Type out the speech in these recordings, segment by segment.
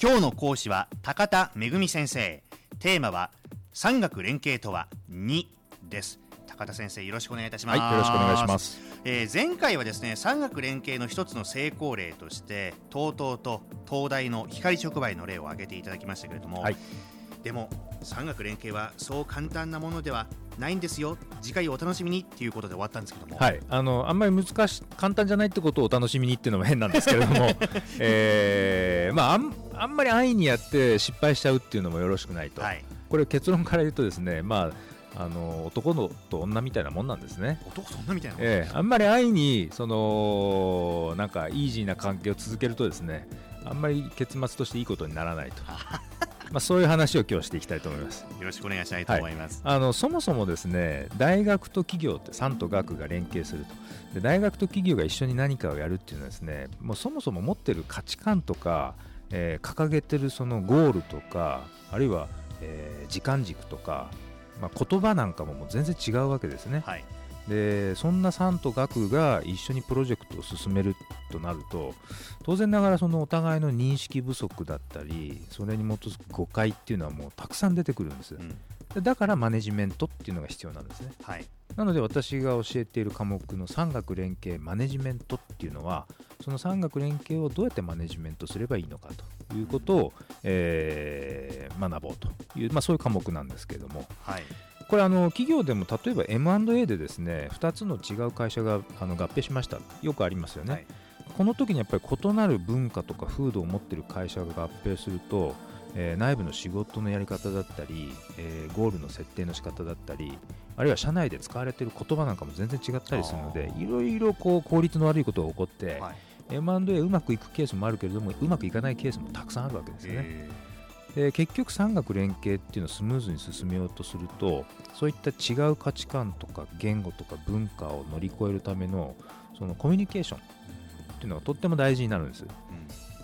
今日の講師は高田恵先生。テーマは産学連携とは2です。高田先生よろしくお願いいたします、はい、よろしくお願いします、えー前回はですね産学連携の一つの成功例として TOTO と東大の光触媒の例を挙げていただきましたけれども、はい。でも産学連携はそう簡単なものではないんですよ。次回をお楽しみにっていうことで終わったんですけども、はい、あのあんまり難し簡単じゃないってことをお楽しみにっていうのも変なんですけれども、えーまあ、あんあんまり安易にやって失敗しちゃうっていうのもよろしくないと、はい、これ結論から言うとですね、まあ、あの男のと女みたいなもんなんですね。男そんなみたいな、ええ。あんまり安易にそのなんかイージーな関係を続けるとですねあんまり結末としていいことにならないと。まあそういう話を今日していきたいと思います。よろしくお願いしたいと思います、あのそもそもですね大学と企業って産と学が連携すると。で大学と企業が一緒に何かをやるっていうのはですねもうそもそも持ってる価値観とか、えー掲げてるそのゴールとかあるいは、えー時間軸とか、まあ、言葉なんかももう全然違うわけですね。はい。でそんな産と学が一緒にプロジェクトを進めるとなると当然ながらそのお互いの認識不足だったりそれに基づく誤解っていうのはもうたくさん出てくるんですうん。でだからマネジメントっていうのが必要なんですね。はい。なので私が教えている科目の産学連携マネジメントっていうのはその産学連携をどうやってマネジメントすればいいのかということを、えー学ぼうという、まあ、そういう科目なんですけれども。はい。これあの企業でも例えば M&A でですね2つの違う会社があの合併しました。よくありますよね、はい。この時にやっぱり異なる文化とか風土を持っている会社が合併すると、えー内部の仕事のやり方だったり、えーゴールの設定の仕方だったりあるいは社内で使われている言葉なんかも全然違ったりするのであいろいろこう効率の悪いことが起こって、はい。M&A うまくいくケースもあるけれどもうまくいかないケースもたくさんあるわけですよね。えで結局産学連携っていうのをスムーズに進めようとするとそういった違う価値観とか言語とか文化を乗り越えるためのそのコミュニケーションっていうのがとっても大事になるんです。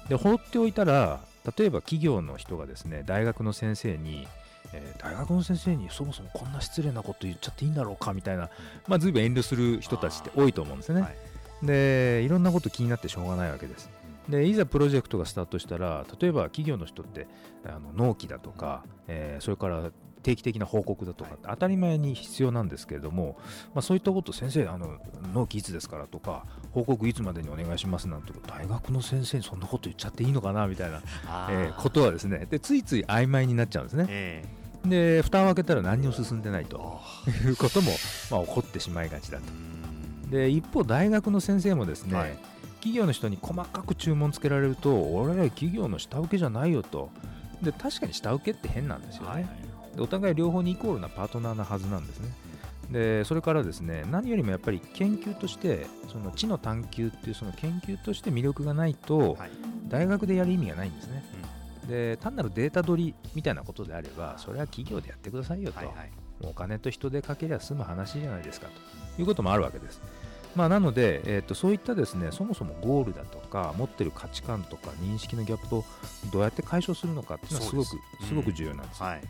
で放っておいたら例えば企業の人がですね大学の先生に、えー大学の先生にそもそもこんな失礼なこと言っちゃっていいんだろうか？みたいな、まあ、随分遠慮する人たちって多いと思うんですよね。はい。でいろんなこと気になってしょうがないわけです。でいざプロジェクトがスタートしたら例えば企業の人ってあの納期だとか、えーそれから定期的な報告だとかって当たり前に必要なんですけれども、まあ、そういったこと先生あの納期いつですからとか報告いつまでにお願いしますなんて大学の先生にそんなこと言っちゃっていいのかなみたいな、あえーことはですねでついつい曖昧になっちゃうんですね。えで蓋を開けたら何にも進んでないーとあいうことも、まあ、起こってしまいがちだーと。うん。で一方大学の先生もですね、はい。企業の人に細かく注文つけられると俺ら企業の下請けじゃないよと。で確かに下請けって変なんですよね、はいはいでお互い両方にイコールなパートナーなはずなんですね。でそれからですね何よりもやっぱり研究としてその知の探求っていうその研究として魅力がないとはい。大学でやる意味がないんですね、で単なるデータ取りみたいなことであればそれは企業でやってくださいよと、はいはい。お金と人でかけりゃ済む話じゃないですかと。いうこともあるわけです。まあ、なので、えー、とそういったですねそもそもゴールだとか持ってる価値観とか認識のギャップをどうやって解消するのかっていうのはすごくす。すごく重要なんです。はい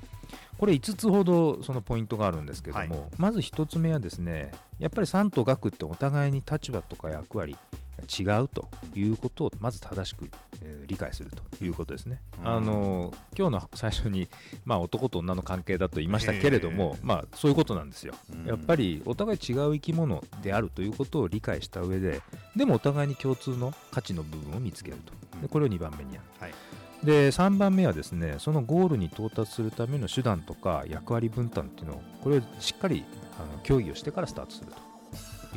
これ5つほどそのポイントがあるんですけども、はい。まず1つ目はですねやっぱり産と学ってお互いに立場とか役割が違うということをまず正しく、えー理解するということですね。うん。あの今日の最初に、まあ、男と女の関係だと言いましたけれども、まあ、そういうことなんですよ。うん。やっぱりお互い違う生き物であるということを理解した上ででもお互いに共通の価値の部分を見つけると。でこれを2番目にやる、はいで3番目はですねそのゴールに到達するための手段とか役割分担っていうのをこれをしっかりあの協議をしてからスタートすると。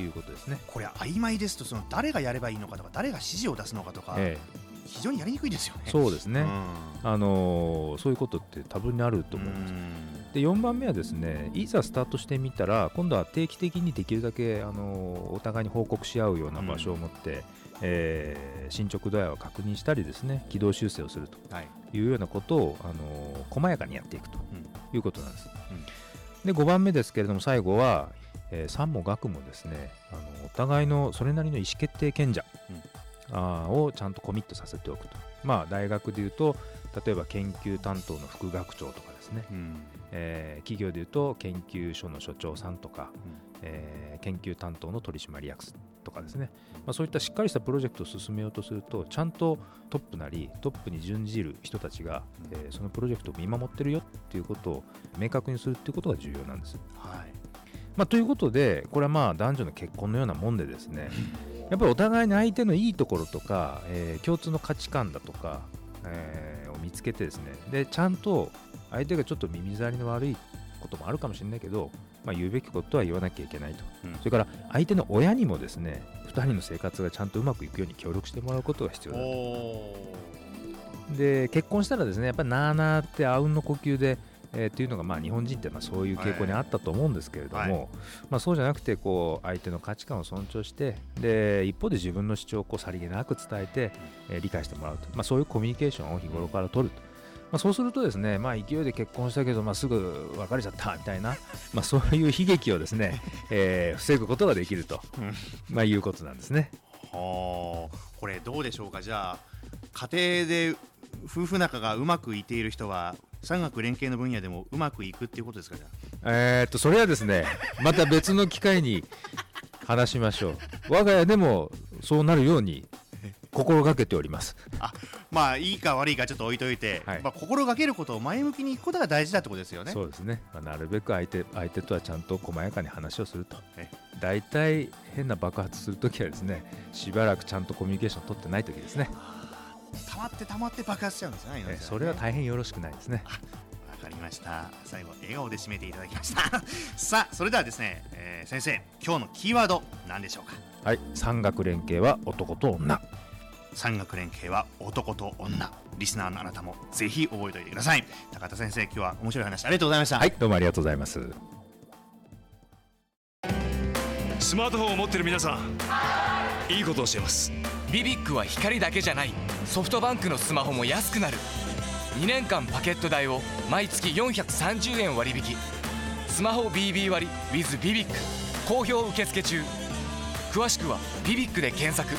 いうことですね。これ曖昧ですとその誰がやればいいのかとか誰が指示を出すのかとか、え非常にやりにくいですよね。え、そうですね、うん。あのーそういうことって多分にあると思います。で4番目はですねいざスタートしてみたら今度は定期的にできるだけ、あのお互いに報告し合うような場所を持って、えー進捗度合いを確認したりですね軌道修正をするとはい。いうようなことを、あの細やかにやっていくとうん。いうことなんです。で5番目ですけれども最後は、えー、産も学もですねあのお互いのそれなりの意思決定権者、あーをちゃんとコミットさせておくと。まあ大学でいうと例えば研究担当の副学長とかですね、うん。えー企業でいうと研究所の所長さんとか、うん。えー研究担当の取締役とかですね、まあ、そういったしっかりしたプロジェクトを進めようとするとちゃんとトップなりトップに準じる人たちが、えー、そのプロジェクトを見守ってるよっていうことを明確にするっていうことが重要なんです。はい。まあ、ということでこれはまあ男女の結婚のようなもんでですねやっぱりお互いに相手のいいところとか、えー、共通の価値観だとか、えー、を見つけてですねでちゃんと相手がちょっと耳障りの悪いこともあるかもしれないけど、まあ、言うべきことは言わなきゃいけないと、うん、それから相手の親にもですね2人の生活がちゃんとうまくいくように協力してもらうことが必要だと。で結婚したらですねやっぱりなあなあってあうんの呼吸でえー、っていうのがまあ日本人ってまあそういう傾向にあったと思うんですけれども、はい、まあ、そうじゃなくてこう相手の価値観を尊重してで一方で自分の主張をこうさりげなく伝えて、えー、理解してもらうと、まあ、そういうコミュニケーションを日頃から取ると。まあ、そうするとですね、まあ、勢いで結婚したけど、まあ、すぐ別れちゃったみたいな、まあ、そういう悲劇をですね、えー、防ぐことができると、まあ、いうことなんですね。はあ、これどうでしょうか？じゃあ家庭で夫婦仲がうまくいっている人は産学連携の分野でもうまくいくっていうことですか？じゃえっとそれはですねまた別の機会に話しましょう。我が家でもそうなるように心がけております。あまあいいか悪いかちょっと置いといて、はい、まあ、心がけることを前向きにいくことが大事だってことですよね。そうですね、まあ、なるべく相手相手とはちゃんと細やかに話をすると。大体変な爆発するときはですねしばらくちゃんとコミュニケーション取ってないときですね。溜まって溜まって爆発しちゃうんですね、ねそれは大変よろしくないですね。わかりました。最後笑顔で締めていただきました。さあそれではですね、えー、先生今日のキーワード何でしょうか？はい。山岳連携は男と女山岳連携は男と女。リスナーのあなたもぜひ覚えておいてください。高田先生今日は面白い話ありがとうございました。はいどうもありがとうございます。スマートフォンを持ってる皆さんいいことをしてます。ビビックは光だけじゃない。ソフトバンクのスマホも安くなる。2年間パケット代を毎月430円割引。スマホ BB 割 with ビビック好評受付中。詳しくは「ビビック」で検索